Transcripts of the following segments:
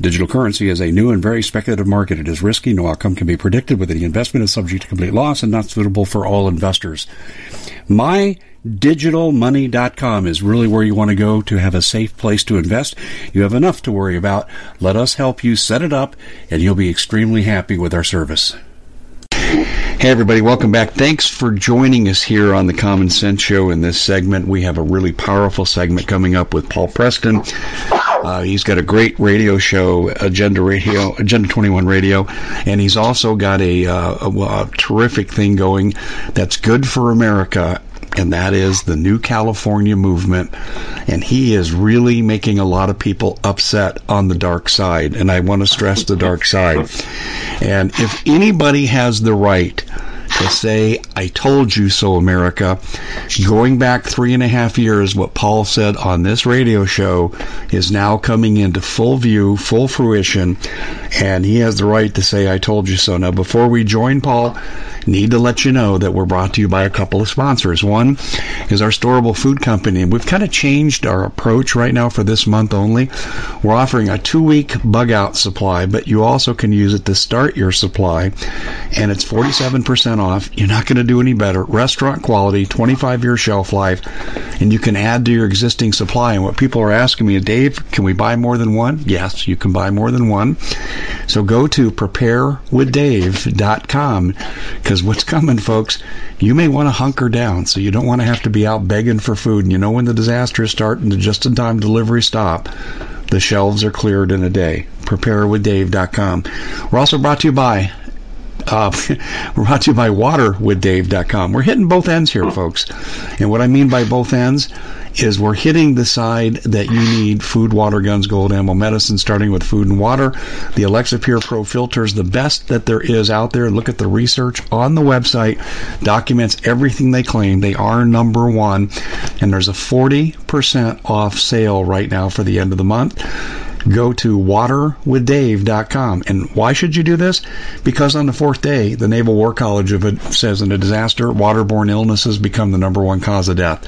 Digital currency is a new and very speculative market. It is risky. No outcome can be predicted. With any investment is subject to complete loss and not suitable for all investors. MyDigitalMoney.com is really where you want to go to have a safe place to invest. You have enough to worry about. Let us help you set it up, and you'll be extremely happy with our service. Hey, everybody, welcome back. Thanks for joining us here on the Common Sense Show in this segment. We have a really powerful segment coming up with Paul Preston. Uh, he's got a great radio show, Agenda Radio, Agenda 21 Radio, and he's also got a, uh, a, a terrific thing going that's good for America and that is the New California movement. And he is really making a lot of people upset on the dark side. And I want to stress the dark side. And if anybody has the right to say, I told you so, America. Going back three and a half years, what Paul said on this radio show is now coming into full view, full fruition, and he has the right to say, I told you so. Now, before we join Paul, need to let you know that we're brought to you by a couple of sponsors. One is our Storable Food Company, we've kind of changed our approach right now for this month only. We're offering a two week bug out supply, but you also can use it to start your supply, and it's 47% off. You're not going to do any better. Restaurant quality, 25 year shelf life, and you can add to your existing supply. And what people are asking me, Dave, can we buy more than one? Yes, you can buy more than one. So go to preparewithdave.com because what's coming, folks, you may want to hunker down. So you don't want to have to be out begging for food. And you know when the disaster is starting to just in time delivery stop, the shelves are cleared in a day. Preparewithdave.com. We're also brought to you by uh, brought to you by waterwithdave.com. We're hitting both ends here, folks. And what I mean by both ends is we're hitting the side that you need food, water, guns, gold, ammo, medicine, starting with food and water. The Alexa Pure Pro filter is the best that there is out there. Look at the research on the website, documents everything they claim. They are number one, and there's a 40% off sale right now for the end of the month go to waterwithdave.com. And why should you do this? Because on the fourth day, the Naval War College of it says in a disaster, waterborne illnesses become the number one cause of death.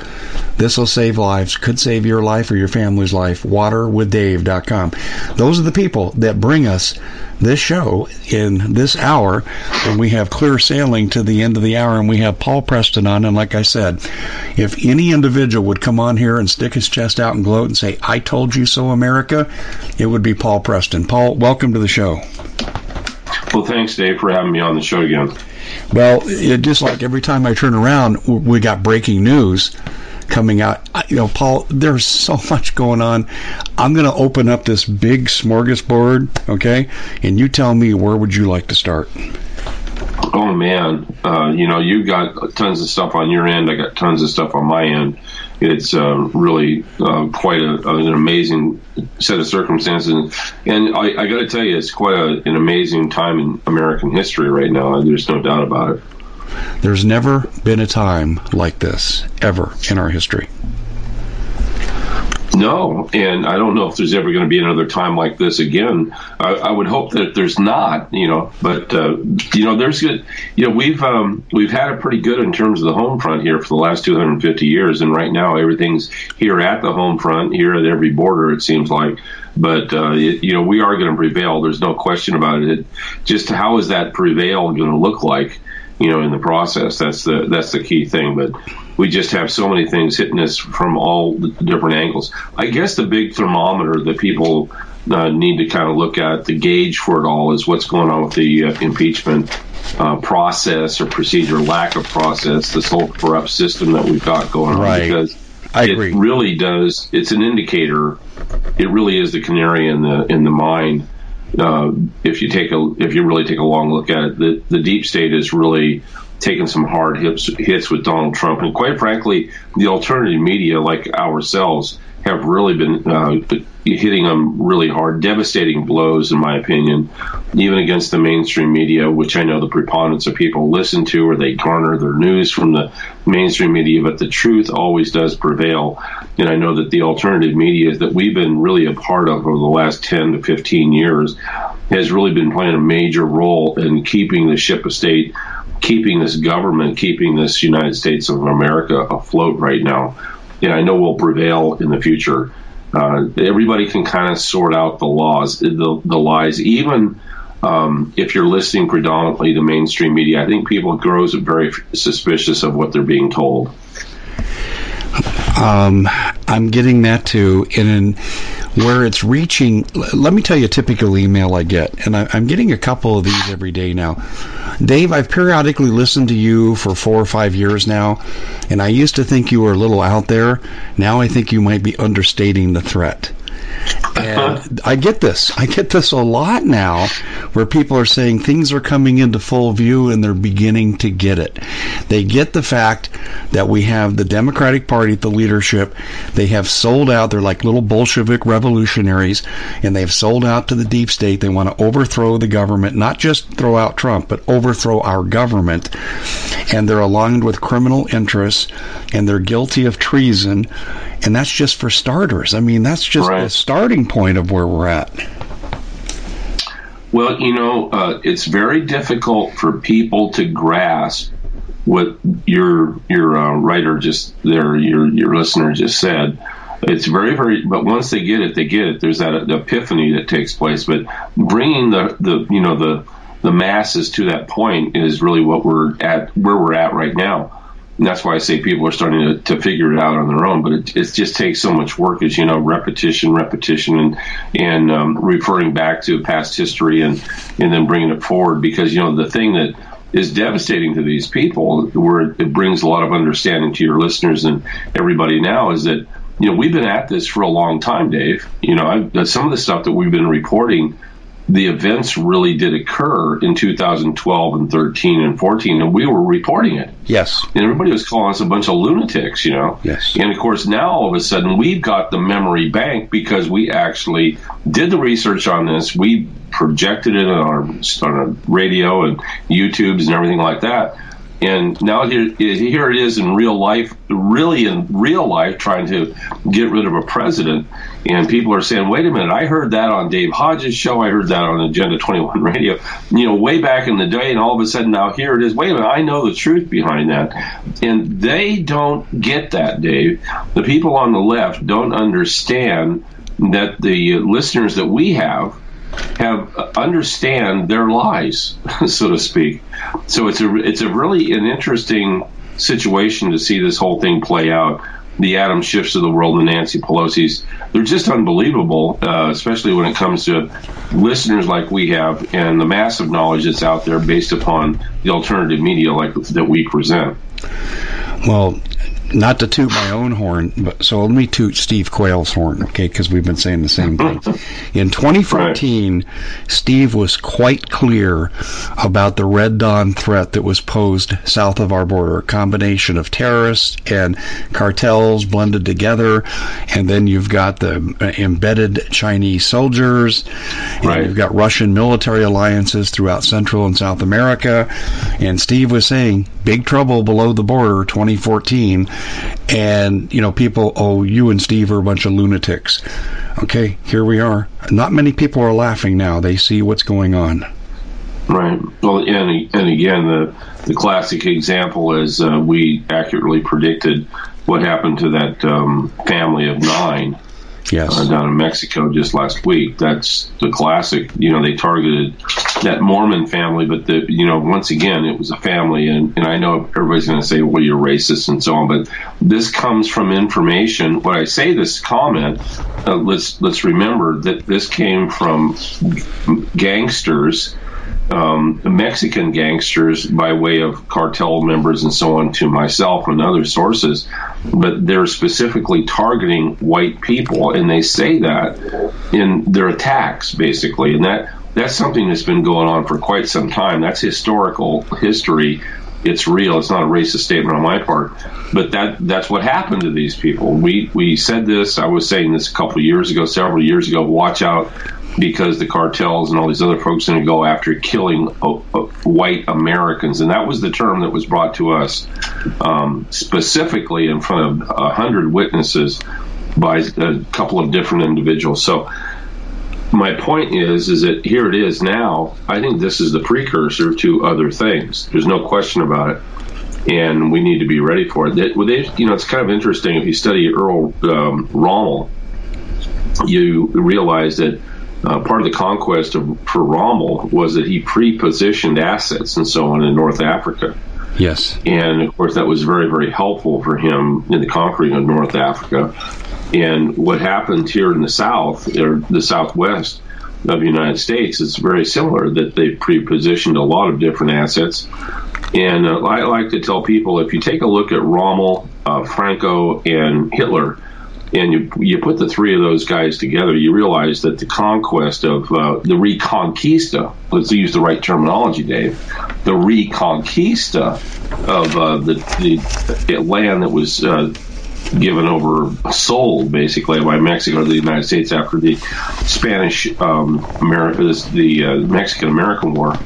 This will save lives, could save your life or your family's life. Waterwithdave.com. Those are the people that bring us this show in this hour when we have clear sailing to the end of the hour and we have Paul Preston on. And like I said, if any individual would come on here and stick his chest out and gloat and say, I told you so, America, it would be Paul Preston. Paul, welcome to the show. Well, thanks, Dave, for having me on the show again. Well, it, just like every time I turn around, we got breaking news coming out. You know, Paul, there's so much going on. I'm going to open up this big smorgasbord, okay? And you tell me where would you like to start? Oh man, uh, you know, you got tons of stuff on your end. I got tons of stuff on my end. It's uh, really uh, quite a, an amazing set of circumstances. And I, I got to tell you, it's quite a, an amazing time in American history right now. There's no doubt about it. There's never been a time like this ever in our history. No, and I don't know if there's ever going to be another time like this again. I, I would hope that there's not, you know. But uh, you know, there's good. You know, we've um, we've had it pretty good in terms of the home front here for the last 250 years, and right now everything's here at the home front, here at every border. It seems like, but uh, it, you know, we are going to prevail. There's no question about it. it just how is that prevail going to look like? you know, in the process. That's the that's the key thing. But we just have so many things hitting us from all the different angles. I guess the big thermometer that people uh, need to kind of look at the gauge for it all is what's going on with the uh, impeachment uh, process or procedure, lack of process, this whole corrupt system that we've got going on. Right. Because I it agree. really does. It's an indicator. It really is the canary in the in the mine uh, if you take a if you really take a long look at it, the, the deep state is really taken some hard hits hits with Donald Trump, and quite frankly, the alternative media like ourselves have really been uh, hitting them really hard, devastating blows, in my opinion, even against the mainstream media, which I know the preponderance of people listen to or they garner their news from the mainstream media, but the truth always does prevail. And I know that the alternative media that we've been really a part of over the last 10 to 15 years has really been playing a major role in keeping the ship of state, keeping this government, keeping this United States of America afloat right now and I know will prevail in the future. Uh, everybody can kind of sort out the laws, the, the lies, even um, if you're listening predominantly to mainstream media. I think people grows very suspicious of what they're being told. Um, I'm getting that too. In where it's reaching, let me tell you a typical email I get, and I, I'm getting a couple of these every day now. Dave, I've periodically listened to you for four or five years now, and I used to think you were a little out there. Now I think you might be understating the threat. And I get this. I get this a lot now where people are saying things are coming into full view and they're beginning to get it. They get the fact that we have the Democratic Party at the leadership. They have sold out. They're like little Bolshevik revolutionaries and they've sold out to the deep state. They want to overthrow the government, not just throw out Trump, but overthrow our government. And they're aligned with criminal interests and they're guilty of treason. And that's just for starters. I mean, that's just Right. the starting point of where we're at. Well, you know, uh, it's very difficult for people to grasp what your your uh, writer just there, your your listener just said. It's very very, but once they get it, they get it. There's that epiphany that takes place. But bringing the the you know the the masses to that point is really what we're at where we're at right now. And that's why I say people are starting to, to figure it out on their own. But it, it just takes so much work, as you know, repetition, repetition, and and um, referring back to past history and and then bringing it forward. Because you know the thing that is devastating to these people, where it brings a lot of understanding to your listeners and everybody now, is that you know we've been at this for a long time, Dave. You know, I, some of the stuff that we've been reporting the events really did occur in 2012 and 13 and 14, and we were reporting it. Yes. And everybody was calling us a bunch of lunatics, you know? Yes. And of course, now all of a sudden we've got the memory bank because we actually did the research on this. We projected it on our, on our radio and YouTubes and everything like that. And now here, here it is in real life, really in real life, trying to get rid of a president. And people are saying, wait a minute, I heard that on Dave Hodges' show. I heard that on Agenda 21 radio, you know, way back in the day. And all of a sudden now here it is. Wait a minute, I know the truth behind that. And they don't get that, Dave. The people on the left don't understand that the listeners that we have have uh, understand their lies, so to speak. So it's a it's a really an interesting situation to see this whole thing play out. The Adam Schiffs of the world, the Nancy Pelosi's, they're just unbelievable, uh, especially when it comes to listeners like we have and the massive knowledge that's out there based upon the alternative media like that we present. Well, not to toot my own horn, but so let me toot Steve Quayle's horn, okay? Because we've been saying the same thing. In 2014, right. Steve was quite clear about the Red Dawn threat that was posed south of our border, a combination of terrorists and cartels blended together, and then you've got the uh, embedded Chinese soldiers, and right. you've got Russian military alliances throughout Central and South America, and Steve was saying big trouble below the border, 2014 and you know people oh you and steve are a bunch of lunatics. Okay here we are. Not many people are laughing now. They see what's going on. Right. Well and, and again the the classic example is uh, we accurately predicted what happened to that um, family of nine yes. Uh, down in Mexico just last week. That's the classic. You know, they targeted that Mormon family, but the you know once again it was a family, and, and I know everybody's going to say, well, you're racist and so on, but this comes from information. When I say this comment, uh, let's let's remember that this came from gangsters um, Mexican gangsters by way of cartel members and so on to myself and other sources, but they're specifically targeting white people, and they say that in their attacks, basically, and that that's something that's been going on for quite some time. That's historical history. It's real. It's not a racist statement on my part, but that that's what happened to these people. We we said this. I was saying this a couple years ago, several years ago. Watch out because the cartels and all these other folks are going to go after killing uh, uh, white Americans, and that was the term that was brought to us um, specifically in front of a hundred witnesses by a couple of different individuals. So my point is, is that here it is now. I think this is the precursor to other things. There's no question about it and we need to be ready for it. They, you know, it's kind of interesting if you study Earl um, Rommel, you realize that uh, part of the conquest of, for Rommel was that he pre-positioned assets and so on in North Africa. Yes. And of course, that was very, very helpful for him in the conquering of North Africa. And what happened here in the South, or the Southwest of the United States, is very similar that they pre-positioned a lot of different assets. And uh, I like to tell people if you take a look at Rommel, uh, Franco, and Hitler, and you, you put the three of those guys together, you realize that the conquest of uh, the Reconquista, let's use the right terminology, Dave, the Reconquista of uh, the, the land that was uh, given over, sold basically by Mexico to the United States after the Spanish um, America, the uh, Mexican American War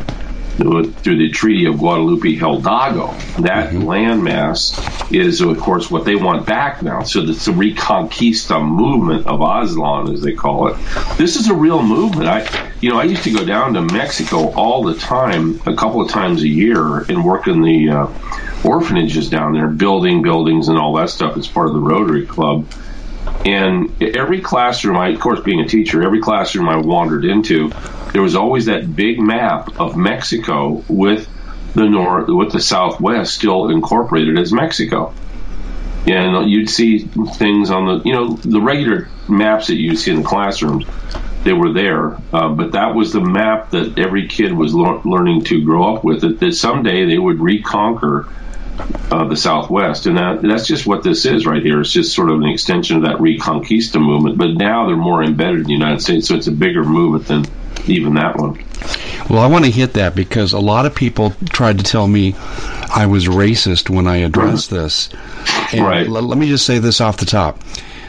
through the Treaty of Guadalupe Hidalgo. That mm-hmm. landmass is, of course, what they want back now. So it's the Reconquista movement of Aztlan, as they call it. This is a real movement. I, you know, I used to go down to Mexico all the time, a couple of times a year, and work in the uh, orphanages down there, building buildings and all that stuff. It's part of the Rotary Club. And every classroom, I, of course, being a teacher, every classroom I wandered into, there was always that big map of Mexico with the north, with the Southwest still incorporated as Mexico. And you'd see things on the, you know, the regular maps that you see in the classrooms. They were there, uh, but that was the map that every kid was le- learning to grow up with. That, that someday they would reconquer uh, the Southwest, and that, that's just what this is right here. It's just sort of an extension of that Reconquista movement, but now they're more embedded in the United States, so it's a bigger movement than even that one. Well, I want to hit that because a lot of people tried to tell me I was racist when I addressed this. And right. L- let me just say this off the top.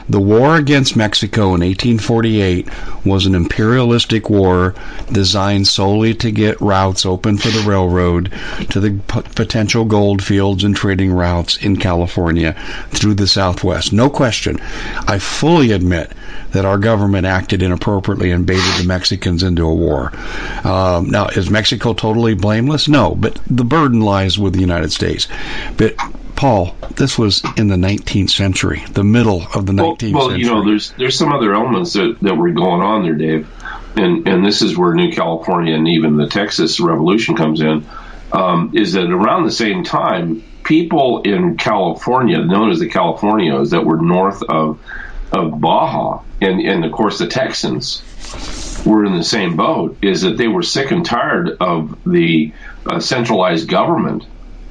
The war against Mexico in 1848 was an imperialistic war designed solely to get routes open for the railroad to the p- potential gold fields and trading routes in California through the Southwest. No question. I fully admit that our government acted inappropriately and baited the Mexicans into a war. Um, now, is Mexico totally blameless? No, but the burden lies with the United States. But Paul, this was in the 19th century, the middle of the 19th well, well, century. you know, there's there's some other elements that, that were going on there, Dave, and and this is where New California and even the Texas Revolution comes in. Um, is that around the same time, people in California, known as the Californios, that were north of of Baja, and and of course the Texans were in the same boat. Is that they were sick and tired of the uh, centralized government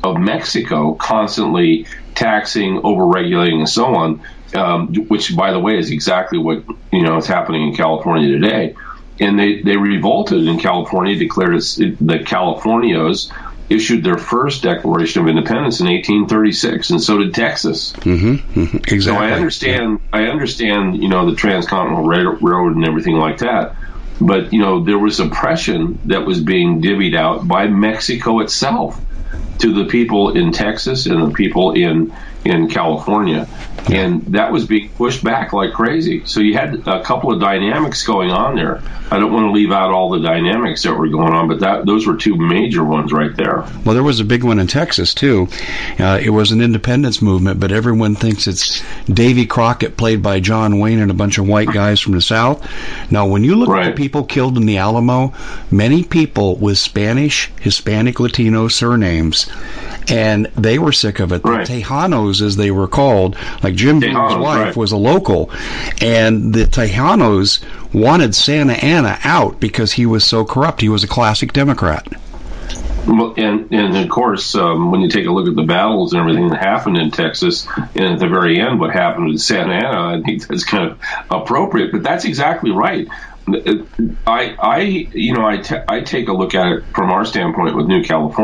of Mexico constantly taxing, over-regulating, and so on. Um, which, by the way, is exactly what you know is happening in California today. And they, they revolted in California, declared the Californios issued their first Declaration of Independence in 1836, and so did Texas. Mm-hmm, mm-hmm, exactly. So I understand. Yeah. I understand. You know the Transcontinental Railroad and everything like that. But you know there was oppression that was being divvied out by Mexico itself to the people in Texas and the people in in California, and that was being pushed back like crazy. So you had a couple of dynamics going on there. I don't want to leave out all the dynamics that were going on, but that those were two major ones right there. Well, there was a big one in Texas too. Uh, it was an independence movement, but everyone thinks it's Davy Crockett, played by John Wayne, and a bunch of white guys from the South. Now, when you look right. at the people killed in the Alamo, many people with Spanish, Hispanic, Latino surnames and they were sick of it. Right. The Tejanos, as they were called, like Jim Tejanos, wife right. was a local, and the Tejanos wanted Santa Anna out because he was so corrupt. He was a classic Democrat. Well, and and of course, um, when you take a look at the battles and everything that happened in Texas, and at the very end, what happened in Santa Anna, I think that's kind of appropriate. But that's exactly right. I, I, you know, I, t- I take a look at it from our standpoint with New California.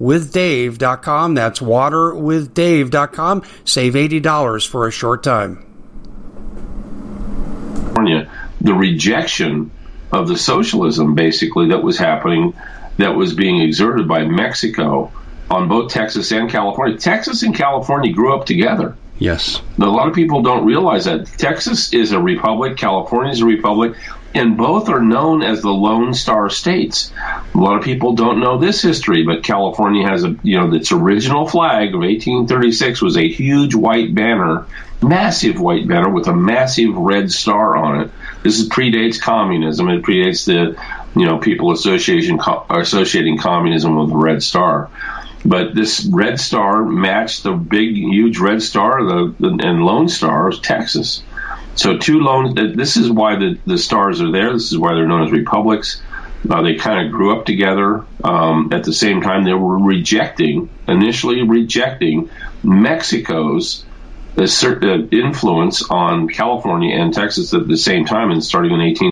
waterwithdave.com. That's waterwithdave.com. Save $80 for a short time. The rejection of the socialism, basically, that was happening, that was being exerted by Mexico on both Texas and California. Texas and California grew up together. Yes. A lot of people don't realize that. Texas is a republic, California is a republic and both are known as the Lone Star states. A lot of people don't know this history, but California has a you know its original flag of 1836 was a huge white banner, massive white banner with a massive red star on it. This is predates communism. It predates the you know people association associating communism with the red star. But this red star matched the big, huge red star the, the and Lone Star of Texas. So two. Uh, this is why the the stars are there. This is why they're known as republics. Uh, they kind of grew up together. Um, at the same time, they were rejecting, initially rejecting Mexico's a certain influence on California and Texas at the same time, and starting in 18.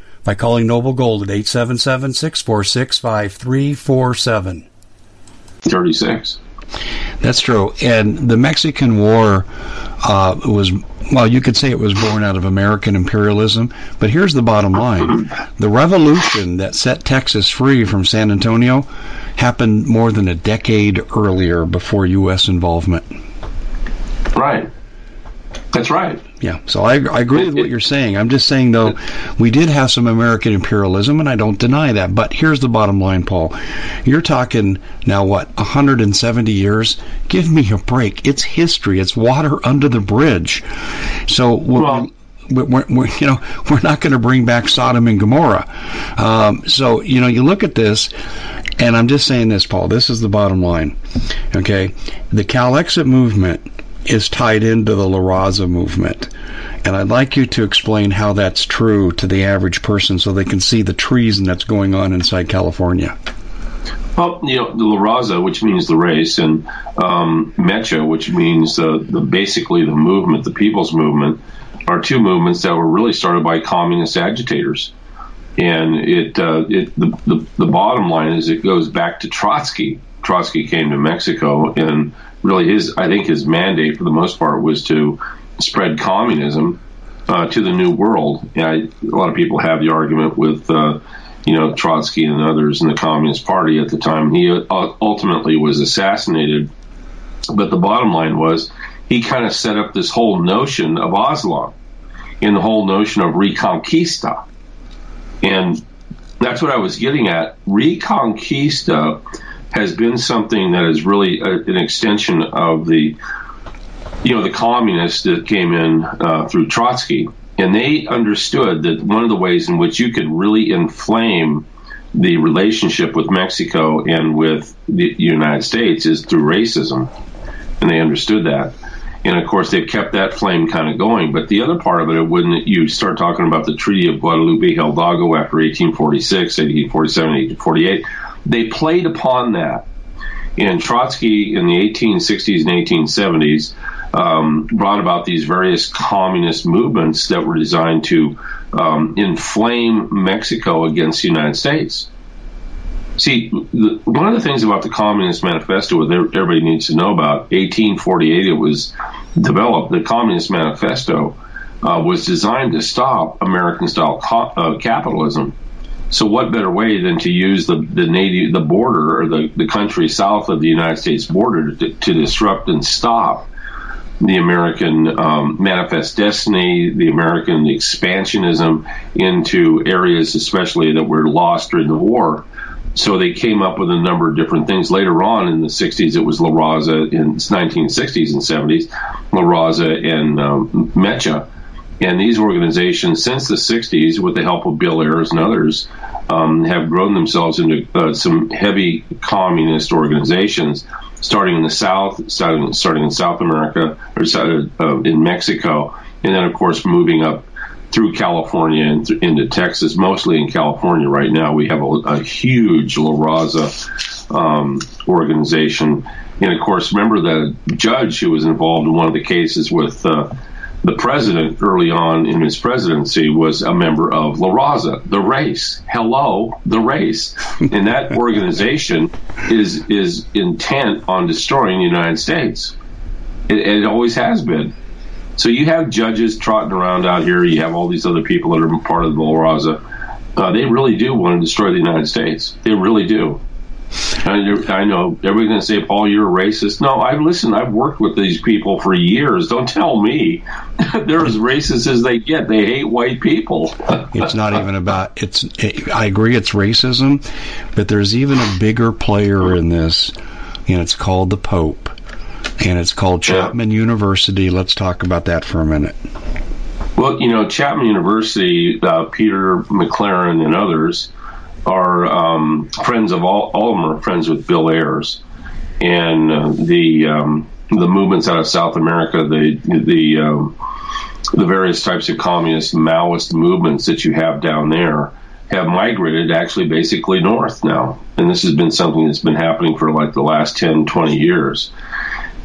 by calling Noble Gold at 877 646 5347. 36. That's true. And the Mexican War uh, was, well, you could say it was born out of American imperialism. But here's the bottom line the revolution that set Texas free from San Antonio happened more than a decade earlier before U.S. involvement. Right. That's right. Yeah, so I, I agree with what you're saying. I'm just saying, though, we did have some American imperialism, and I don't deny that. But here's the bottom line, Paul. You're talking now, what, 170 years? Give me a break. It's history. It's water under the bridge. So, well, we're, we're, you know, we're not going to bring back Sodom and Gomorrah. Um, so, you know, you look at this, and I'm just saying this, Paul. This is the bottom line. Okay, the Calexit movement is tied into the La Raza movement. And I'd like you to explain how that's true to the average person so they can see the treason that's going on inside California. Well, you know, the La Raza, which means the race, and um, Mecha, which means the basically the movement, the people's movement, are two movements that were really started by communist agitators. And it, uh, it the, the, the bottom line is it goes back to Trotsky. Trotsky came to Mexico and really his I think his mandate for the most part was to spread communism uh, to the new world. I, a lot of people have the argument with uh, you know Trotsky and others in the Communist Party at the time. He uh, ultimately was assassinated, but the bottom line was he kind of set up this whole notion of Aztlan and the whole notion of Reconquista, and that's what I was getting at. Reconquista has been something that is really a, an extension of the, you know, the communists that came in uh, through Trotsky, and they understood that one of the ways in which you could really inflame the relationship with Mexico and with the United States is through racism, and they understood that. And of course, they've kept that flame kind of going. But the other part of it, when you start talking about the Treaty of Guadalupe Hidalgo after 1846, 1847, 1848, they played upon that. And Trotsky in the 1860s and 1870s um, brought about these various communist movements that were designed to um, inflame Mexico against the United States. See, the, one of the things about the Communist Manifesto that everybody needs to know about, 1848 it was developed, the Communist Manifesto uh, was designed to stop American style co- uh, capitalism so what better way than to use the, the native, the border or the, the country south of the United States border to, to disrupt and stop the American um, manifest destiny, the American expansionism into areas, especially that were lost during the war. So they came up with a number of different things. Later on in the 60s, it was La Raza in 1960s and 70s, La Raza and um, Mecha and these organizations, since the 60s, with the help of Bill Ayers and others, um, have grown themselves into uh, some heavy communist organizations, starting in the South, starting, starting in South America, or uh, in Mexico, and then, of course, moving up through California and th- into Texas, mostly in California right now. We have a, a huge La Raza um, organization. And of course, remember the judge who was involved in one of the cases with uh, the president early on in his presidency was a member of La Raza, the race. Hello, the race. and that organization is is intent on destroying the United States. It, it, always has been. So you have judges trotting around out here. You have all these other people that are part of the La Raza. Uh, they really do want to destroy the United States. They really do. I know everybody's going to say, Paul, you're a racist. No, I've listened. I've worked with these people for years. Don't tell me they're as racist as they get. They hate white people. it's not even about it's. I agree, it's racism, but there's even a bigger player in this, and it's called the Pope, and it's called Chapman yeah. University. Let's talk about that for a minute. Well, you know, Chapman University, uh, Peter McLaren and others are um, friends of all. All of them are friends with Bill Ayers, and uh, the um, the movements out of South America, the the um, the various types of communist Maoist movements that you have down there have migrated actually basically north now. And this has been something that's been happening for like the last 10, 20 years.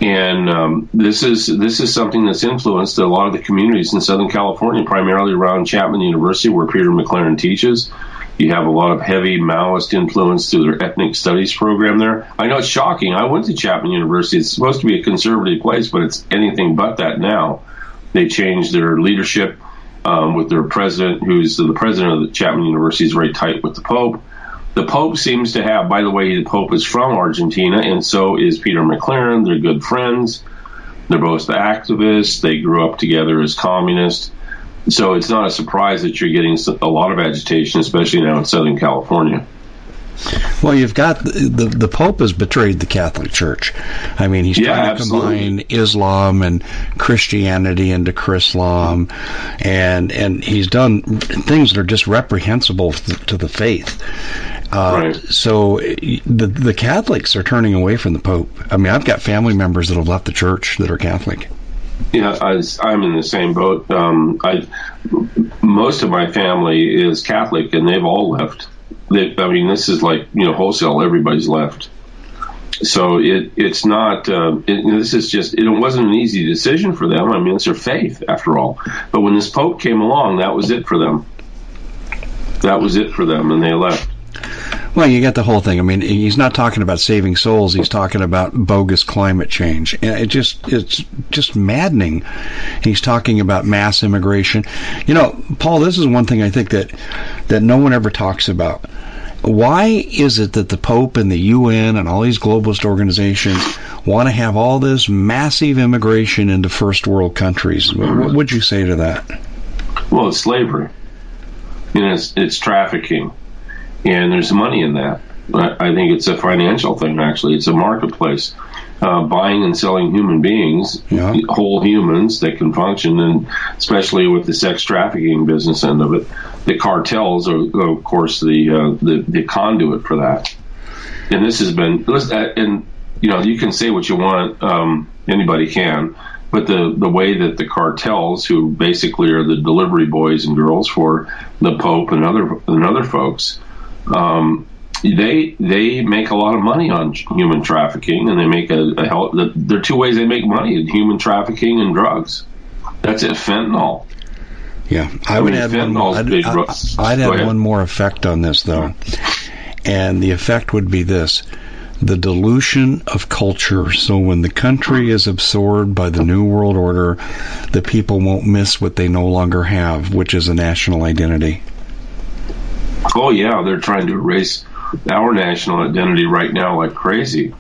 And um, this is this is something that's influenced a lot of the communities in Southern California, primarily around Chapman University, where Peter McLaren teaches. You have a lot of heavy Maoist influence through their ethnic studies program there. I know it's shocking. I went to Chapman University. It's supposed to be a conservative place, but it's anything but that now. They changed their leadership um, with their president, who's the president of the Chapman University, is very tight with the Pope. The Pope seems to have, by the way, the Pope is from Argentina, and so is Peter McLaren. They're good friends. They're both activists. They grew up together as communists. So it's not a surprise that you're getting a lot of agitation, especially now in Southern California. Well, you've got the, the, the Pope has betrayed the Catholic Church. I mean, he's yeah, trying to absolutely. combine Islam and Christianity into Chrislam, and and he's done things that are just reprehensible to the faith. Uh, Right. So the the Catholics are turning away from the Pope. I mean, I've got family members that have left the church that are Catholic. Yeah, I, I'm in the same boat. Um, I most of my family is Catholic, and they've all left. They, I mean, this is like you know wholesale. Everybody's left. So it it's not. Uh, it, this is just. It wasn't an easy decision for them. I mean, it's their faith after all. But when this Pope came along, that was it for them. That was it for them, and they left. Well, you get the whole thing. I mean, he's not talking about saving souls. He's talking about bogus climate change. It just it's just maddening. He's talking about mass immigration. You know, Paul, this is one thing I think that that no one ever talks about. Why is it that the Pope and the UN and all these globalist organizations want to have all this massive immigration into first world countries? What would you say to that? Well, it's slavery. You know, it's, it's trafficking, and there's money in that. I think it's a financial thing. Actually, it's a marketplace, uh, buying and selling human beings, Yeah. whole humans that can function, and especially with the sex trafficking business end of it, the cartels are, of course, the uh, the, the conduit for that. And this has been, uh, and you know, you can say what you want. Um, anybody can. But the, the way that the cartels, who basically are the delivery boys and girls for the Pope and other and other folks, um, they they make a lot of money on human trafficking, and they make a, a hell. There are two ways they make money: human trafficking and drugs. That's it. Fentanyl. Yeah, I would mean, add one more. I'd, I- I'd add ahead. one more effect on this, though, and the effect would be this: the dilution of culture. So when the country is absorbed by the new world order, the people won't miss what they no longer have, which is a national identity. Oh yeah, they're trying to erase our national identity right now like crazy.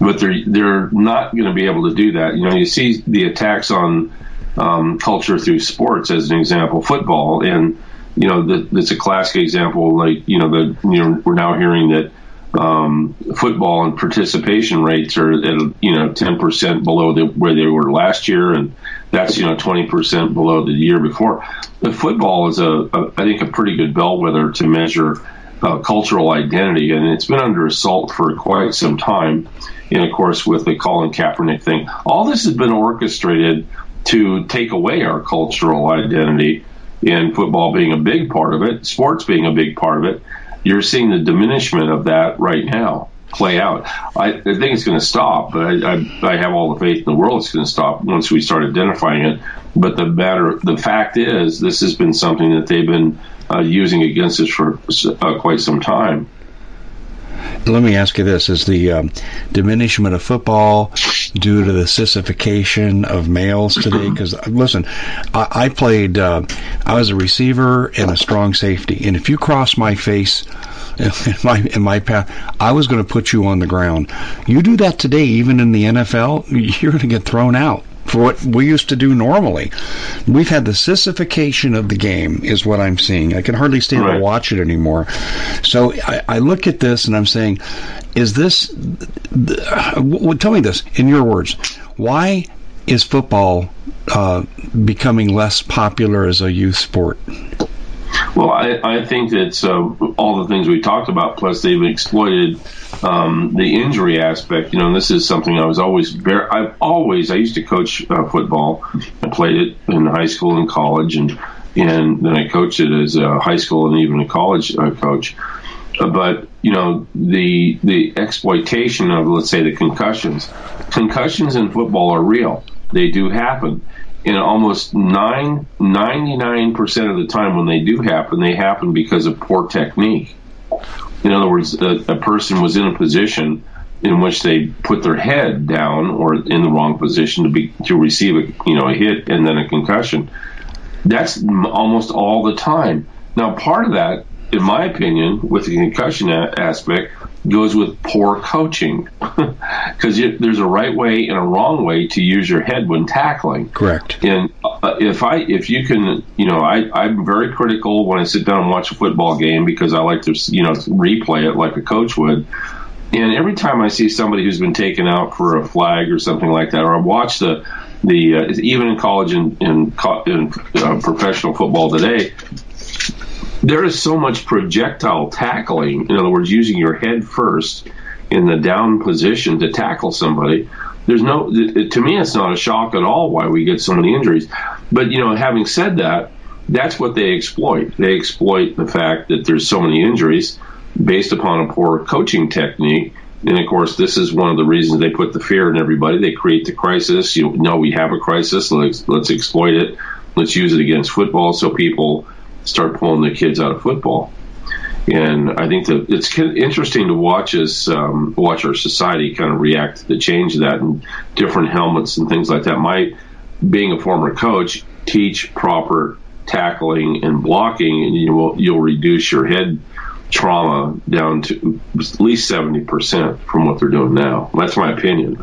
But they're they're not going to be able to do that. You know, you see the attacks on um, culture through sports as an example, football, and you know the, a classic example. Like you know the you know we're now hearing that um, football and participation rates are at you know ten percent below the, where they were last year, and that's you know twenty percent below the year before. The football is a, a I think a pretty good bellwether to measure uh, cultural identity, and it's been under assault for quite some time. And of course, with the Colin Kaepernick thing, all this has been orchestrated to take away our cultural identity. And football being a big part of it, sports being a big part of it, you're seeing the diminishment of that right now play out. I, I think it's going to stop, but I, I, I have all the faith in the world it's going to stop once we start identifying it. But the matter, the fact is, this has been something that they've been uh, using against us for uh, quite some time. Let me ask you this: Is the um, diminishment of football due to the sissification of males today? Because listen, I, I played. Uh, I was a receiver and a strong safety, and if you cross my face in my in my path, I was going to put you on the ground. You do that today, even in the NFL, you're going to get thrown out for what we used to do normally. We've had the sissification of the game, is what I'm seeing. I can hardly stand to watch it anymore. So I, I look at this and I'm saying, is this? tell me this in your words. Why is football uh, becoming less popular as a youth sport? Well, I, I think that uh, all the things we talked about, plus they've exploited um, the injury aspect. You know, this is something I was always very. I've always. I used to coach uh, football. I played it in high school and college, and and then I coached it as a high school and even a college uh, coach. Uh, but you know the the exploitation of let's say the concussions. Concussions in football are real. They do happen and almost nine, 99% of the time when they do happen, they happen because of poor technique. In other words, a, a, person was in a position in which they put their head down or in the wrong position to be to receive a you know a hit and then a concussion. That's almost all the time. Now, part of that, in my opinion, with the concussion a- aspect, goes with poor coaching because there's a right way and a wrong way to use your head when tackling. Correct. And uh, if I if you can, you know, I I'm very critical when I sit down and watch a football game because I like to you know replay it like a coach would. And every time I see somebody who's been taken out for a flag or something like that, or I watch the the uh, even in college and in, in, in uh, professional football today, there is so much projectile tackling. In other words, using your head first in the down position to tackle somebody. There's no, to me, it's not a shock at all why we get so many injuries. But, you know, having said that, that's what they exploit. They exploit the fact that there's so many injuries based upon a poor coaching technique. And of course, this is one of the reasons they put the fear in everybody. They create the crisis. You know, we have a crisis. Let's, let's exploit it. Let's use it against football so people start pulling the kids out of football. And I think that it's interesting to watch us um, watch our society kind of react to the change of that and different helmets and things like that. My being a former coach, teach proper tackling and blocking, and you will you'll reduce your head trauma down to at least seventy percent from what they're doing now. That's my opinion.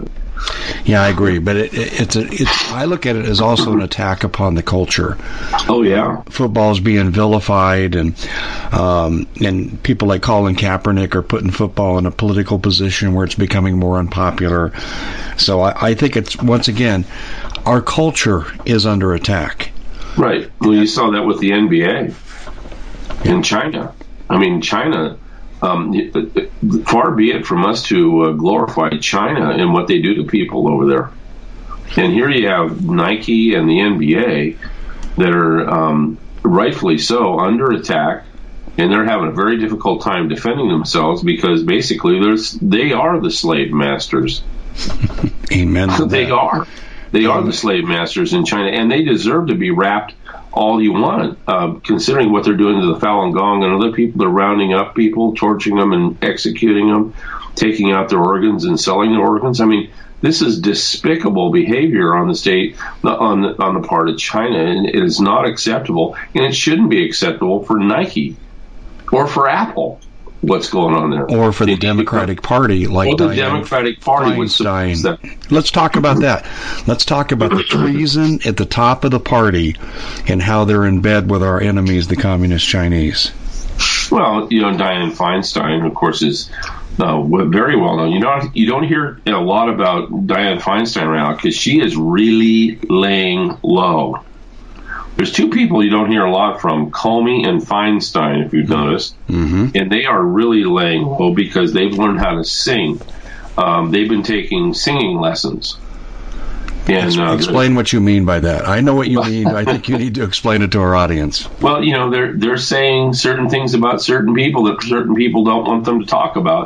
Yeah, I agree, but it, it, it's a, it's. I look at it as also an attack upon the culture. Oh yeah, football's being vilified, and um, and people like Colin Kaepernick are putting football in a political position where it's becoming more unpopular. So I, I think it's once again, our culture is under attack. Right. Well, you saw that with the NBA in China. I mean, China um, far be it from us to uh, glorify China and what they do to people over there. And here you have Nike and the NBA that are um, rightfully so under attack, and they're having a very difficult time defending themselves because basically they are the slave masters. Amen. they are. They are the slave masters in China, and they deserve to be wrapped all you want, uh, considering what they're doing to the Falun Gong and other people. They're rounding up people, torturing them, and executing them, taking out their organs and selling their organs. I mean, this is despicable behavior on the state on the, on the part of China, and it is not acceptable, and it shouldn't be acceptable for Nike or for Apple what's going on there. Or for the Democratic Party, like well, the Democratic Party Feinstein. would Let's talk about that. Let's talk about the treason at the top of the party and how they're in bed with our enemies, the Communist Chinese. Well, you know, Dianne Feinstein, of course, is uh, very well known. You know, you don't hear a lot about Dianne Feinstein right now because she is really laying low. There's two people you don't hear a lot from, Comey and Feinstein, if you've mm-hmm. noticed, mm-hmm. and they are really laying low because they've learned how to sing. Um, they've been taking singing lessons. And, uh, explain what you mean by that. I know what you mean. I think you need to explain it to our audience. Well, you know, they're they're saying certain things about certain people that certain people don't want them to talk about.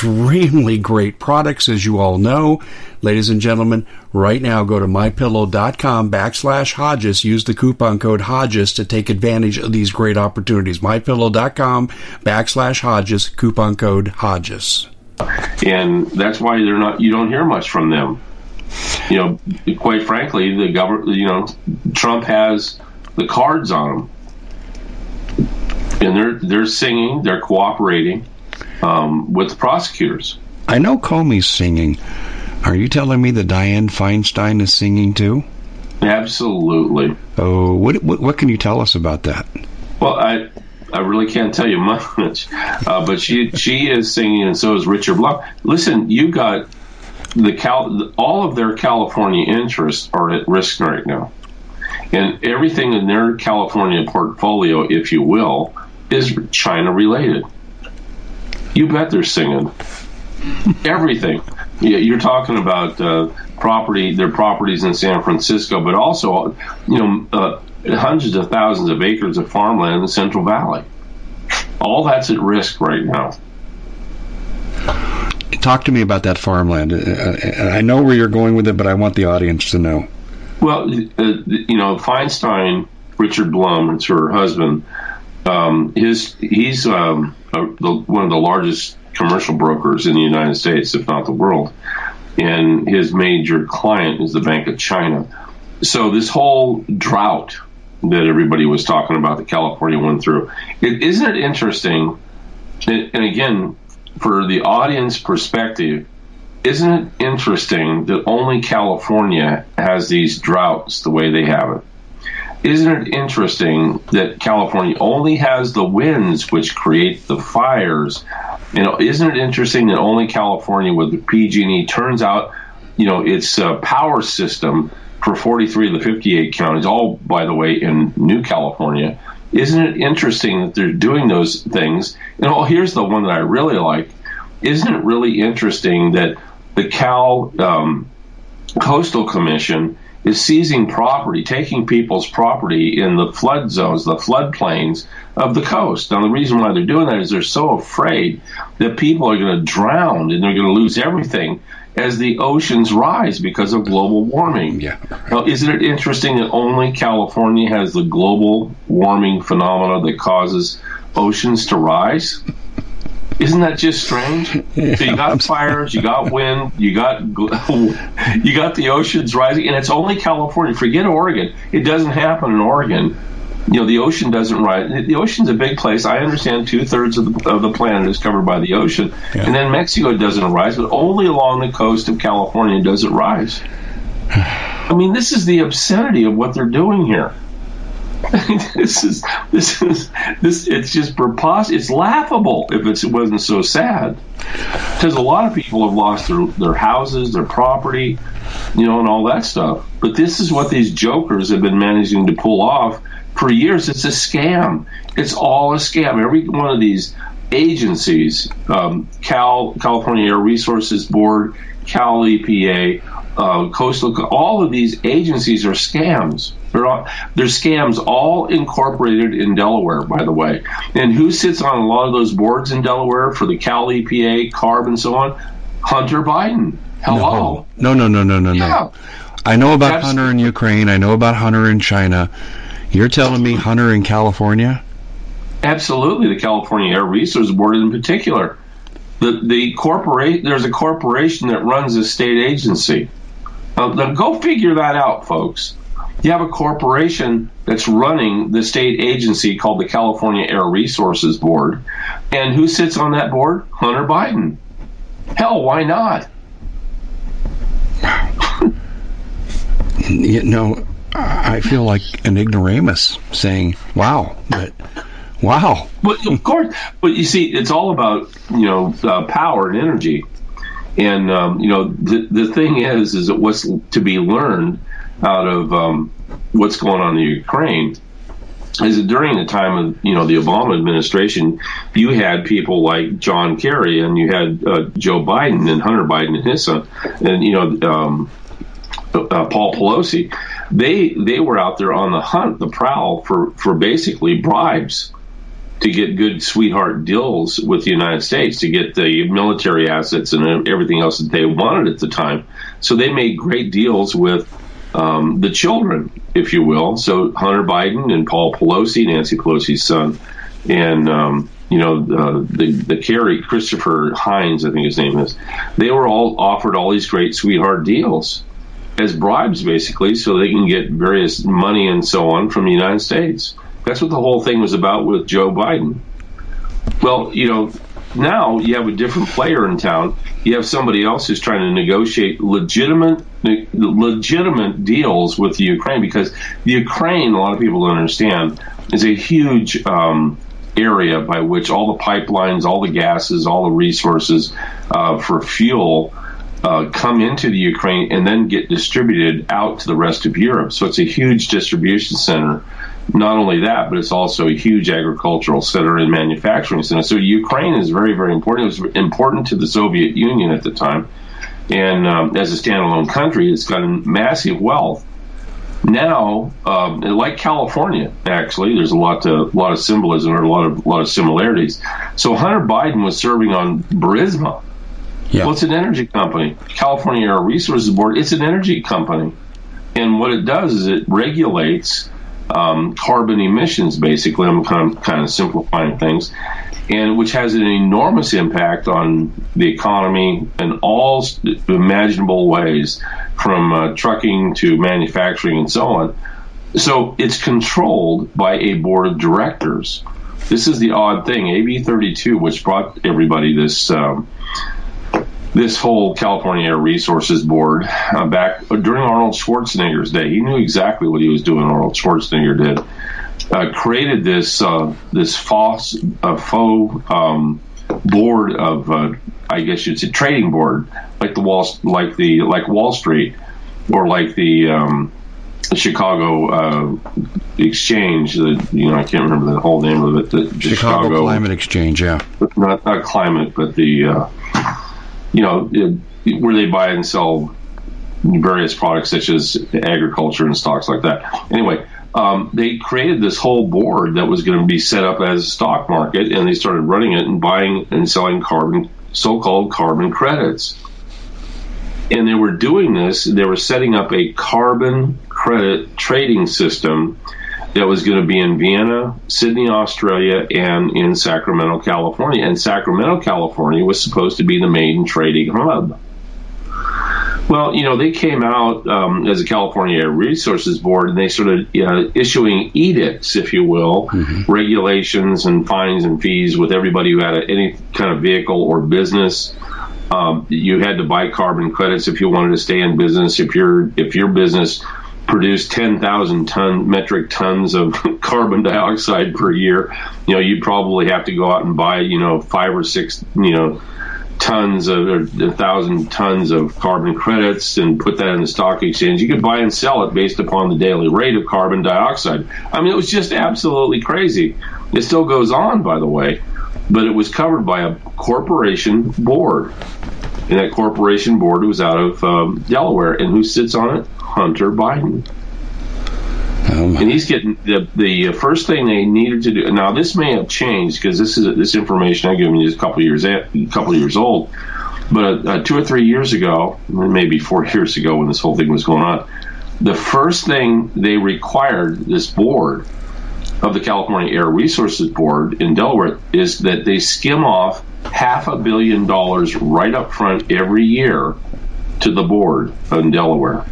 great products, as you all know. Ladies and gentlemen, right now go to mypillow.com backslash Hodges. Use the coupon code Hodges to take advantage of these great opportunities. Mypillow.com backslash Hodges, coupon code Hodges. And that's why they're not, you don't hear much from them. You know, quite frankly, the government, you know, Trump has the cards on them. And they're, they're singing, they're cooperating um, with the prosecutors. I know Comey's singing Are you telling me that Dianne Feinstein is singing too? Absolutely. Oh, what, what, what can you tell us about that? Well, I I really can't tell you much, uh, but she she is singing, and so is Richard Blum. Listen, you got the Cal, all of their California interests are at risk right now, and everything in their California portfolio, if you will, is China related. You bet they're singing everything. You're talking about uh, property, their properties in San Francisco, but also, you know, uh, hundreds of thousands of acres of farmland in the Central Valley. All that's at risk right now. Talk to me about that farmland. Uh, I know where you're going with it, but I want the audience to know. Well, uh, you know, Feinstein, Richard Blum, it's her husband. Um, his he's um, a, the, one of the largest commercial brokers in the United States, if not the world. And his major client is the Bank of China. So this whole drought that everybody was talking about that California went through, it, isn't it interesting? And, and again, for the audience perspective, isn't it interesting that only California has these droughts the way they have it? Isn't it interesting that California only has the winds which create the fires? You know, isn't it interesting that only California with the PG&E turns out, you know, its uh, power system for 43 of the 58 counties, all by the way in New California. Isn't it interesting that they're doing those things? And well, here's the one that I really like. Isn't it really interesting that the Cal um, Coastal Commission is seizing property, taking people's property in the flood zones, the floodplains of the coast. Now, the reason why they're doing that is they're so afraid that people are going to drown and they're going to lose everything as the oceans rise because of global warming. Yeah. Now, isn't it interesting that only California has the global warming phenomena that causes oceans to rise? Isn't that just strange? So you got fires, you got wind, you got you got the oceans rising, and it's only California. Forget Oregon; it doesn't happen in Oregon. You know, the ocean doesn't rise. The ocean's a big place. I understand two thirds of the, of the planet is covered by the ocean, yeah. and then Mexico doesn't rise, but only along the coast of California does it rise. I mean, this is the obscenity of what they're doing here. this is this is this. It's just preposterous. It's laughable if it wasn't so sad, because a lot of people have lost their their houses, their property, you know, and all that stuff. But this is what these jokers have been managing to pull off for years. It's a scam. It's all a scam. Every one of these agencies, um, Cal California Air Resources Board, Cal EPA, uh, Coastal, all of these agencies are scams. They're, all, they're scams all incorporated in Delaware, by the way. And who sits on a lot of those boards in Delaware for the Cal EPA, CARB, and so on? Hunter Biden. Hello. No, no, no, no, no, no. Yeah. I know about Absolutely. Hunter in Ukraine. I know about Hunter in China. You're telling me Hunter in California? Absolutely, the California Air Resources Board in particular. The the corporate there's a corporation that runs a state agency. Now go figure that out, folks. You have a corporation that's running the state agency called the California Air Resources Board. And who sits on that board? Hunter Biden. Hell, why not? you know, I feel like an ignoramus saying, wow, but wow. But of course, but you see, it's all about, you know, uh, power and energy. And, um, you know, the, the thing is, is that what's to be learned out of um, what's going on in Ukraine is that during the time of you know the Obama administration, you had people like John Kerry and you had uh, Joe Biden and Hunter Biden and his son, and you know um, uh, Paul Pelosi. They they were out there on the hunt, the prowl for for basically bribes to get good sweetheart deals with the United States to get the military assets and everything else that they wanted at the time. So they made great deals with um, the children, if you will. So Hunter Biden and Paul Pelosi, Nancy Pelosi's son, and um, you know uh, the the Kerry Christopher Heinz, I think his name is. They were all offered all these great sweetheart deals as bribes, basically, so they can get various money and so on from the United States. That's what the whole thing was about with Joe Biden. Well, you know, now you have a different player in town. You have somebody else who's trying to negotiate legitimate legitimate deals with the Ukraine because the Ukraine, a lot of people don't understand, is a huge um, area by which all the pipelines, all the gases, all the resources uh, for fuel uh, come into the Ukraine and then get distributed out to the rest of Europe. So it's a huge distribution center. Not only that, but it's also a huge agricultural center and manufacturing center. So Ukraine is very, very important. It was important to the Soviet Union at the time. And um, as a standalone country, it's got massive wealth. Now, um, like California, actually, there's a lot to, a lot of symbolism or a lot of a lot of similarities. So Hunter Biden was serving on Burisma, yeah. Well, it's an energy company. California Air Resources Board, it's an energy company. And what it does is it regulates um, carbon emissions, basically. I'm kind of, kind of simplifying things, and which has an enormous impact on the economy in all imaginable ways, from uh, trucking to manufacturing and so on. So it's controlled by a board of directors. This is the odd thing. AB 32, which brought everybody this. Um, this whole California Air Resources Board uh, back during Arnold Schwarzenegger's day. He knew exactly what he was doing. Arnold Schwarzenegger did. Uh, created this uh, this false uh, faux um, board of uh, I guess you'd say trading board like the Wall like the like Wall Street or like the um, Chicago uh, Exchange. The, you know I can't remember the whole name of it. The Chicago, Chicago Climate Exchange. Yeah, not not climate, but the you know, where they buy and sell various products such as agriculture and stocks like that. Anyway, um, they created this whole board that was going to be set up as a stock market, and they started running it and buying and selling carbon, so-called carbon credits. And they were doing this. They were setting up a carbon credit trading system that was going to be in Vienna, Sydney, Australia, and in Sacramento, California. And Sacramento, California was supposed to be the main trading hub. Well, you know, they came out um, as a California Air Resources Board and they started uh, issuing edicts, if you will, mm-hmm. regulations and fines and fees with everybody who had a, any kind of vehicle or business. Um, you had to buy carbon credits if you wanted to stay in business. If your if your business produce 10,000 ton metric tons of carbon dioxide per year, you know, you'd probably have to go out and buy, you know, five or six, you know, tons of or a thousand tons of carbon credits and put that in the stock exchange. You could buy and sell it based upon the daily rate of carbon dioxide. I mean, it was just absolutely crazy. It still goes on, by the way, but it was covered by a corporation board. And that corporation board was out of um, Delaware. And who sits on it? Hunter Biden. Um, and he's getting the the first thing they needed to do. Now this may have changed because this is this information I give you is a couple years a couple years old. But uh, two or three years ago, maybe four years ago, when this whole thing was going on, the first thing they required this board of the California Air Resources Board in Delaware is that they skim off half a billion dollars right up front every year to the board in Delaware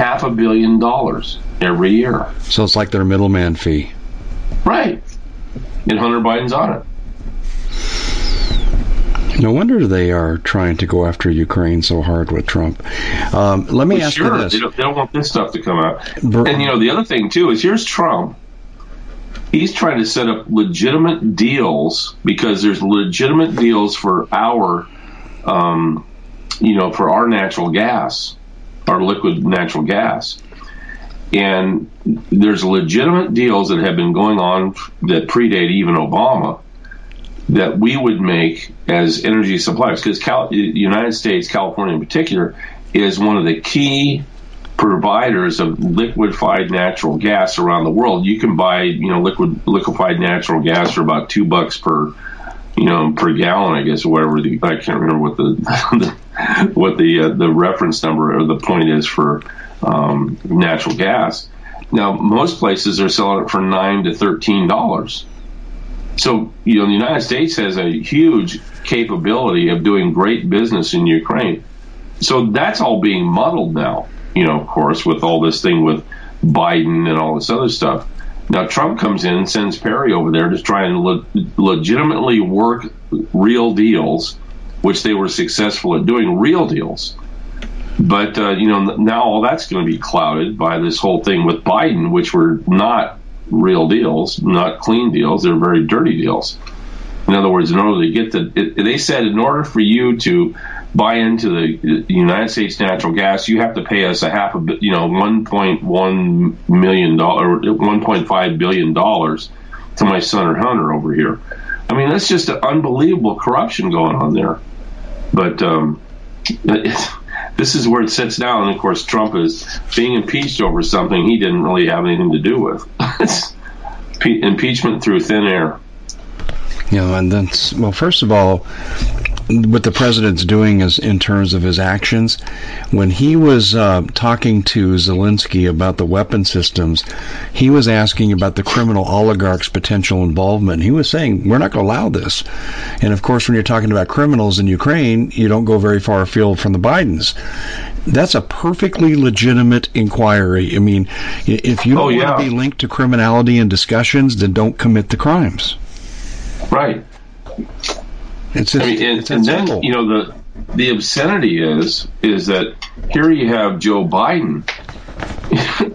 half a billion dollars every year. So it's like their middleman fee. Right. And Hunter Biden's on it. No wonder they are trying to go after Ukraine so hard with Trump. Um, let me well, ask sure. you this: they don't, they don't, want this stuff to come out. Bur- and you know, the other thing too is here's Trump. He's trying to set up legitimate deals because there's legitimate deals for our, um, you know, for our natural gas our liquid natural gas. And there's legitimate deals that have been going on that predate even Obama that we would make as energy suppliers because Cal- the United States, California in particular, is one of the key providers of liquefied natural gas around the world. You can buy, you know, liquid liquefied natural gas for about two bucks per, you know, per gallon, I guess, or whatever. The, I can't remember what the what the uh, the reference number or the point is for um, natural gas. Now, most places are selling it for nine to thirteen dollars. So, you know, the United States has a huge capability of doing great business in Ukraine. So that's all being muddled now. You know, of course, with all this thing with Biden and all this other stuff. Now Trump comes in and sends Perry over there to try and le- legitimately work real deals, which they were successful at doing real deals. But uh, you know now all that's going to be clouded by this whole thing with Biden, which were not real deals, not clean deals. They're very dirty deals. In other words, in order to get the, it, they said in order for you to buy into the United States natural gas, you have to pay us a half a you know one point one million dollar, one point five billion dollars to my son or Hunter over here. I mean, that's just unbelievable corruption going on there. But um, this is where it sits down. And of course, Trump is being impeached over something he didn't really have anything to do with. impeachment through thin air. Know, and then, well, first of all, what the president's doing is in terms of his actions. When he was uh, talking to Zelensky about the weapon systems, he was asking about the criminal oligarchs' potential involvement. He was saying, "We're not going to allow this." And of course, when you're talking about criminals in Ukraine, you don't go very far afield from the Bidens. That's a perfectly legitimate inquiry. I mean, if you don't oh, yeah. want to be linked to criminality in discussions, then don't commit the crimes. Right. It's, just, I mean, and, it's and then you know the the obscenity is is that here you have Joe Biden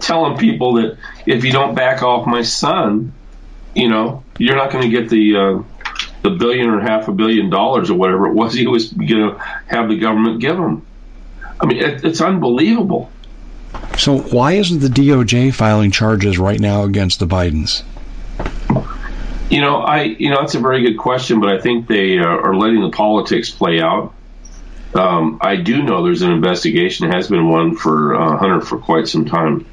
telling people that if you don't back off my son, you know you're not going to get the uh, the billion or half a billion dollars or whatever it was he was going to have the government give him. I mean, it, it's unbelievable. So why isn't the DOJ filing charges right now against the Bidens? You know, I you know that's a very good question, but I think they uh, are letting the politics play out. Um, I do know there's an investigation, has been one for uh, Hunter for quite some time.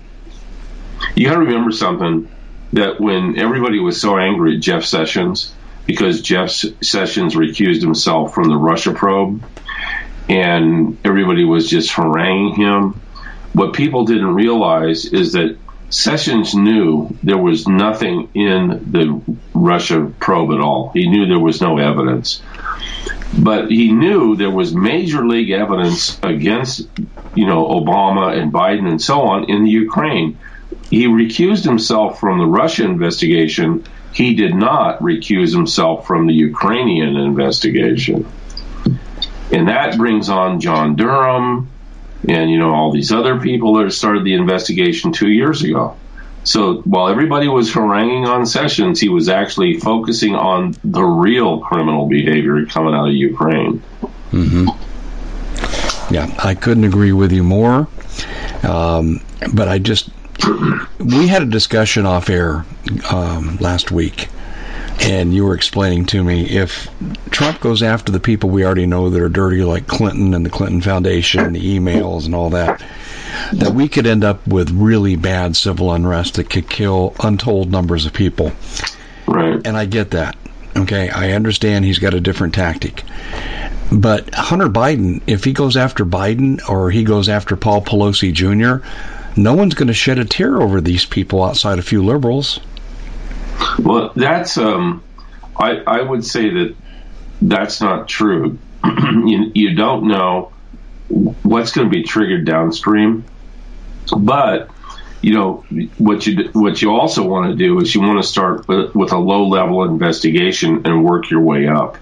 You got to remember something that when everybody was so angry at Jeff Sessions because Jeff Sessions recused himself from the Russia probe, and everybody was just haranguing him. What people didn't realize is that Sessions knew there was nothing in the Russia probe at all. He knew there was no evidence. But he knew there was major league evidence against, you know, Obama and Biden and so on in the Ukraine. He recused himself from the Russia investigation. He did not recuse himself from the Ukrainian investigation. And that brings on John Durham, and you know all these other people that started the investigation two years ago. So while everybody was haranguing on Sessions, he was actually focusing on the real criminal behavior coming out of Ukraine. Mm-hmm. Yeah, I couldn't agree with you more. Um, but I just we had a discussion off air um, last week and you were explaining to me if Trump goes after the people we already know that are dirty, like Clinton and the Clinton Foundation and the emails and all that, that we could end up with really bad civil unrest that could kill untold numbers of people. Right. And I get that. Okay, I understand he's got a different tactic. But Hunter Biden, if he goes after Biden or he goes after Paul Pelosi Jr., no one's going to shed a tear over these people outside a few liberals. Well, that's um, I I would say that that's not true. you, you don't know what's going to be triggered downstream, but you know what you what you also want to do is you want to start with, with a low level investigation and work your way up.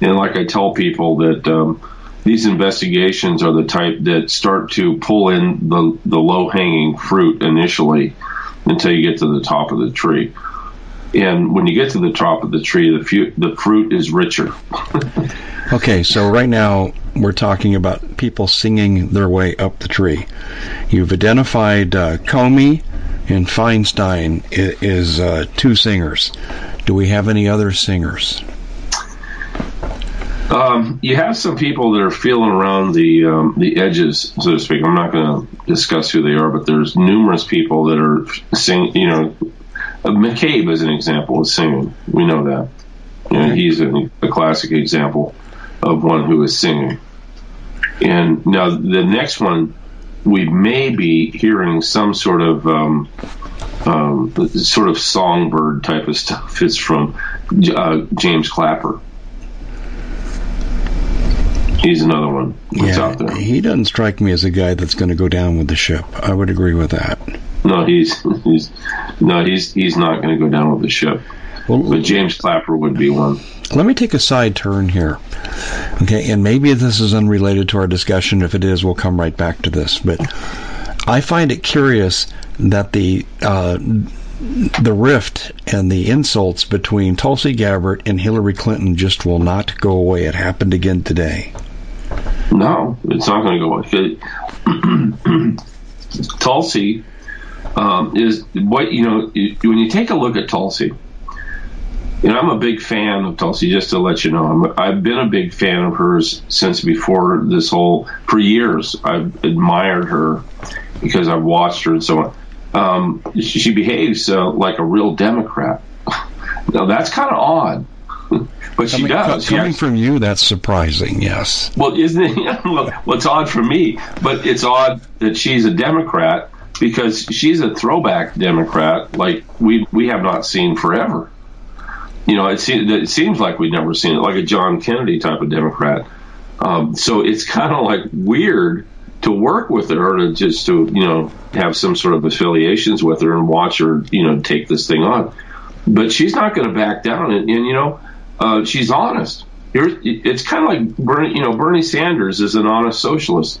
And like I tell people that um, these investigations are the type that start to pull in the the low hanging fruit initially until you get to the top of the tree and when you get to the top of the tree, the, fu- the fruit is richer. okay, so right now we're talking about people singing their way up the tree. You've identified uh, Comey and Feinstein is, uh, two singers. Do we have any other singers? Um, you have some people that are feeling around the um, the edges, so to speak. I'm not going to discuss who they are, but there's numerous people that are sing, you know, McCabe, as an example, is singing. We know that. You know, he's a, a, classic example of one who is singing. And now the next one, we may be hearing some sort of um, um, sort of songbird type of stuff. It's from uh, James Clapper. He's another one. yeah, He doesn't strike me as a guy that's going to go down with the ship. I would agree with that. No, he's he's no, he's he's not going to go down with the ship. Well, but James Clapper would be one. Let me take a side turn here. Okay, and maybe this is unrelated to our discussion. If it is, we'll come right back to this. But I find it curious that the uh, the rift and the insults between Tulsi Gabbard and Hillary Clinton just will not go away. It happened again today. No, it's not going to go away. Tulsi um, is what you know when you take a look at Tulsi. You know, I'm a big fan of Tulsi. Just to let you know, i have been a big fan of hers since before this whole. For years, I've admired her because I've watched her and so on. Um, she, she, behaves uh, like a real Democrat. now that's kind of odd, but she coming, does. Coming from you, that's surprising. Yes. Well, isn't it? well, it's odd for me, but it's odd that she's a Democrat because she's a throwback Democrat like we we have not seen forever. You know, it, it seems like we've never seen it, like a John Kennedy type of Democrat. Um, so it's kind of like weird to work with her to just to you know have some sort of affiliations with her and watch her you know take this thing on but she's not going to back down and, and you know uh, she's honest it's kind of like bernie you know bernie sanders is an honest socialist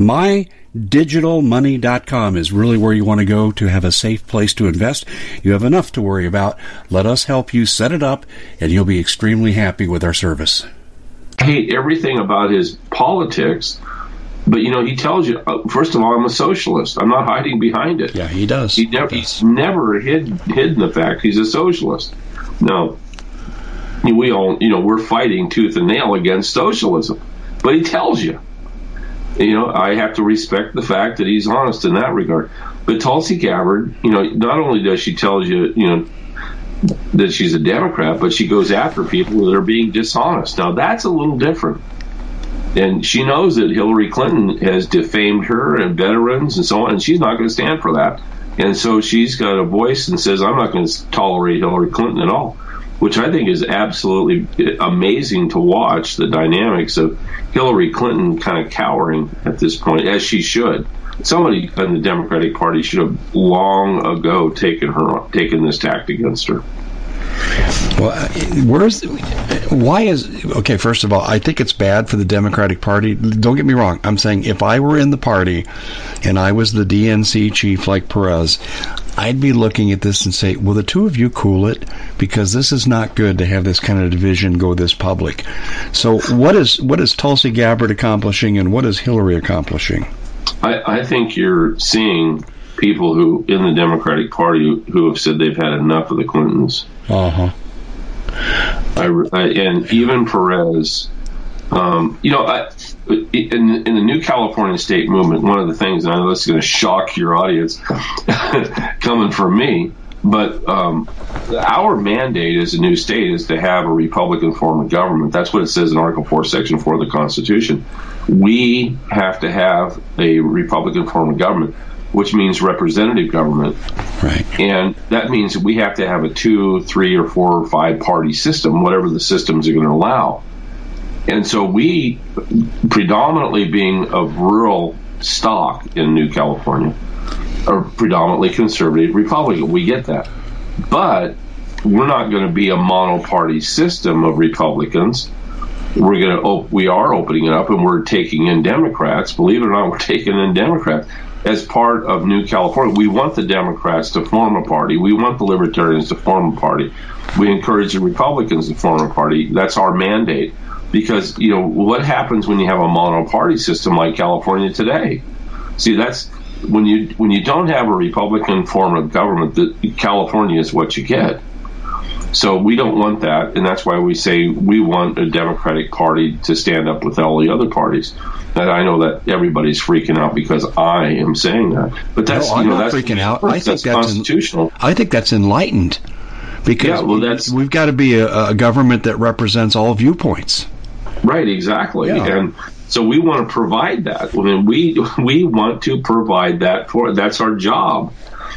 My digitalmoney.com is really where you want to go to have a safe place to invest. You have enough to worry about. Let us help you set it up, and you'll be extremely happy with our service. I hate everything about his politics, but you know, he tells you, uh, first of all, I'm a socialist. I'm not hiding behind it. Yeah, he does. He never, he's never hid, hidden the fact he's a socialist. No. We all, you know, we're fighting tooth and nail against socialism, but he tells you you know, I have to respect the fact that he's honest in that regard. But Tulsi Gabbard, you know, not only does she tell you, you know, that she's a Democrat, but she goes after people that are being dishonest. Now that's a little different. And she knows that Hillary Clinton has defamed her and veterans and so on, and she's not going to stand for that. And so she's got a voice and says, I'm not going to tolerate Hillary Clinton at all which I think is absolutely amazing to watch the dynamics of Hillary Clinton kind of cowering at this point, as she should. Somebody in the Democratic Party should have long ago taken her taken this tact against her. Well, uh, where's why is okay? First of all, I think it's bad for the Democratic Party. Don't get me wrong. I'm saying if I were in the party and I was the DNC chief like Perez, I'd be looking at this and say, "Will the two of you cool it?" Because this is not good to have this kind of division go this public. So, what is what is Tulsi Gabbard accomplishing, and what is Hillary accomplishing? I, I think you're seeing people who in the Democratic Party who have said they've had enough of the Clintons. Uh huh. I, I, and even Perez, um, you know, I, in, in the New California State Movement, one of the things, and I know this is going to shock your audience, coming from me, but um, our mandate as a new state is to have a Republican form of government. That's what it says in Article 4, Section 4 of the Constitution. We have to have a Republican form of government which means representative government. Right. And that means we have to have a two, three, or four or five party system, whatever the systems are going to allow. And so we, predominantly being of rural stock in New California, are predominantly conservative Republican. We get that. But we're not going to be a monoparty system of Republicans. We're going to op- we are opening it up and we're taking in Democrats. Believe it or not, we're taking in Democrats as part of New California. We want the Democrats to form a party. We want the Libertarians to form a party. We encourage the Republicans to form a party. That's our mandate. because you know what happens when you have a monoparty system like California today. See, that's when you when you don't have a Republican form of government. That California is what you get. So we don't want that, and that's why we say we want a Democratic Party to stand up with all the other parties. And I know that everybody's freaking out because I am saying that, but that's no, I'm you know not that's freaking out. I think that's, that's constitutional. I think that's enlightened because Yeah, well, that's- we've got to be a, a government that represents all viewpoints. Right, exactly. Yeah. And so we want to provide that. I mean, we we want to provide that for that's our job.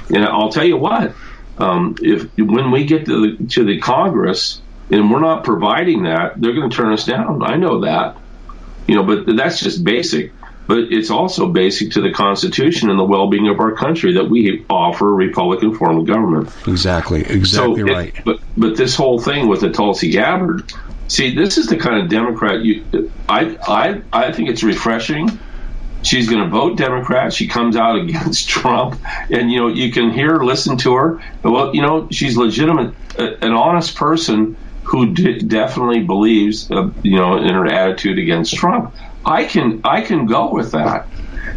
And I'll tell you what, um, if when we get to the to the Congress and we're not providing that, they're going to turn us down. I know that. You know, but that's just basic. But it's also basic to the Constitution and the well-being of our country that we offer a Republican form of government. Exactly, exactly So, it- right. but but this whole thing with the Tulsi Gabbard, see, this is the kind of Democrat you. I I I think it's refreshing. She's going to vote Democrat. She comes out against Trump, and you know you can hear, listen to her. Well, you know she's legitimate, a- an honest person who d- definitely believes, uh, you know, in her attitude against Trump. I can I can go with that.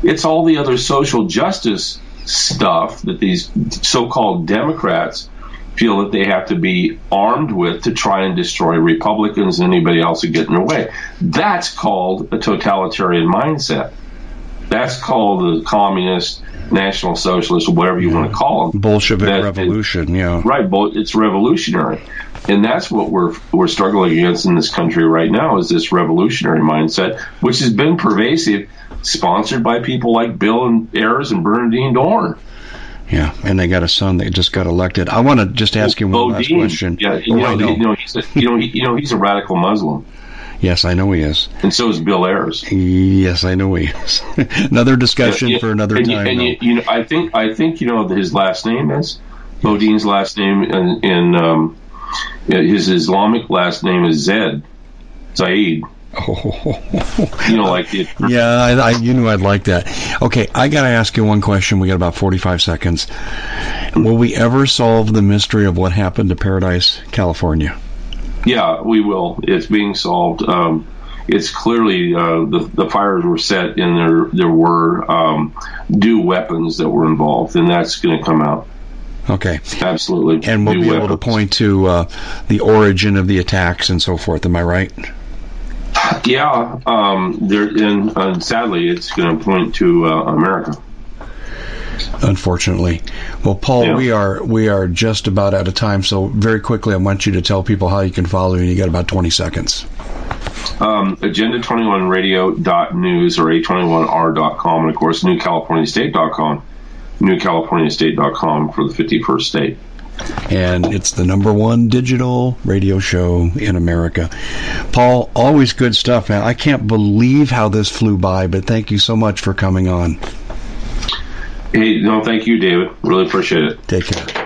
It's all the other social justice stuff that these so-called Democrats feel that they have to be armed with to try and destroy Republicans and anybody else who get in their way. That's called a totalitarian mindset. That's called the communist, national socialist, whatever you want to call them. Bolshevik That- revolution, yeah. Right, it's revolutionary, and that's what we're we're struggling against in this country right now is this revolutionary mindset, which has been pervasive, sponsored by people like Bill and Ayers and Bernardine Dohrn. Yeah, and they got a son that just got elected. I want to just ask you one last question. Yeah, you know. You know, he's a, you know, he, you know, he's a radical Muslim, Yes, I know he is. and so is Bill Ayers. Yes, I know he is. another discussion Yeah, for another and time. You, and you, you know, I think I think you know his last name is Bodine's last name, and, and um, his Islamic last name is Zed, Zaid. Oh. You know, like it, Yeah, I, I, you knew I'd like that. Okay, I got to ask you one question. We got about 45 seconds. Will we ever solve the mystery of what happened to Paradise, California? Yeah, we will. It's being solved. Um, it's clearly uh, the the fires were set, and there there were um, DEW weapons that were involved, and that's going to come out Okay. absolutely. And we'll Due be able to point to uh, the origin of the attacks and so forth. Am I right? Yeah, um, there, and uh, sadly, it's going to point to uh, America. Unfortunately. Well, Paul, Yeah. we are we are just about out of time. So very quickly, I want you to tell people how you can follow you. And you got about 20 seconds. Um, Agenda21radio.news or A21R.com, and of course, NewCaliforniaState.com. NewCaliforniaState.com for the 51st state. and it's the number one digital radio show in America. Paul, always good stuff, man. I can't believe how this flew by, but thank you so much for coming on. Hey, no, thank you, David. Really appreciate it. Take care.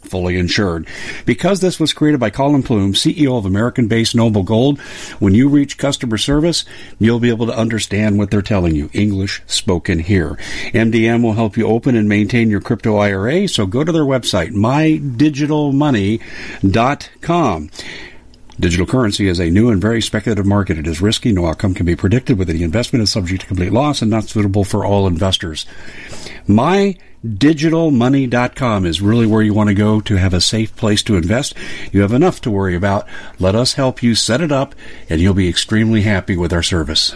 fully insured. Because this was created by Collin Plume, CEO of American based Noble Gold, when you reach customer service, you'll be able to understand what they're telling you. English spoken here. MDM will help you open and maintain your crypto IRA, so go to their website, mydigitalmoney.com. Digital currency is a new and very speculative market. It is risky. No outcome can be predicted. With any investment is subject to complete loss and not suitable for all investors. MyDigitalMoney.com is really where you want to go to have a safe place to invest. You have enough to worry about. Let us help you set it up, and you'll be extremely happy with our service.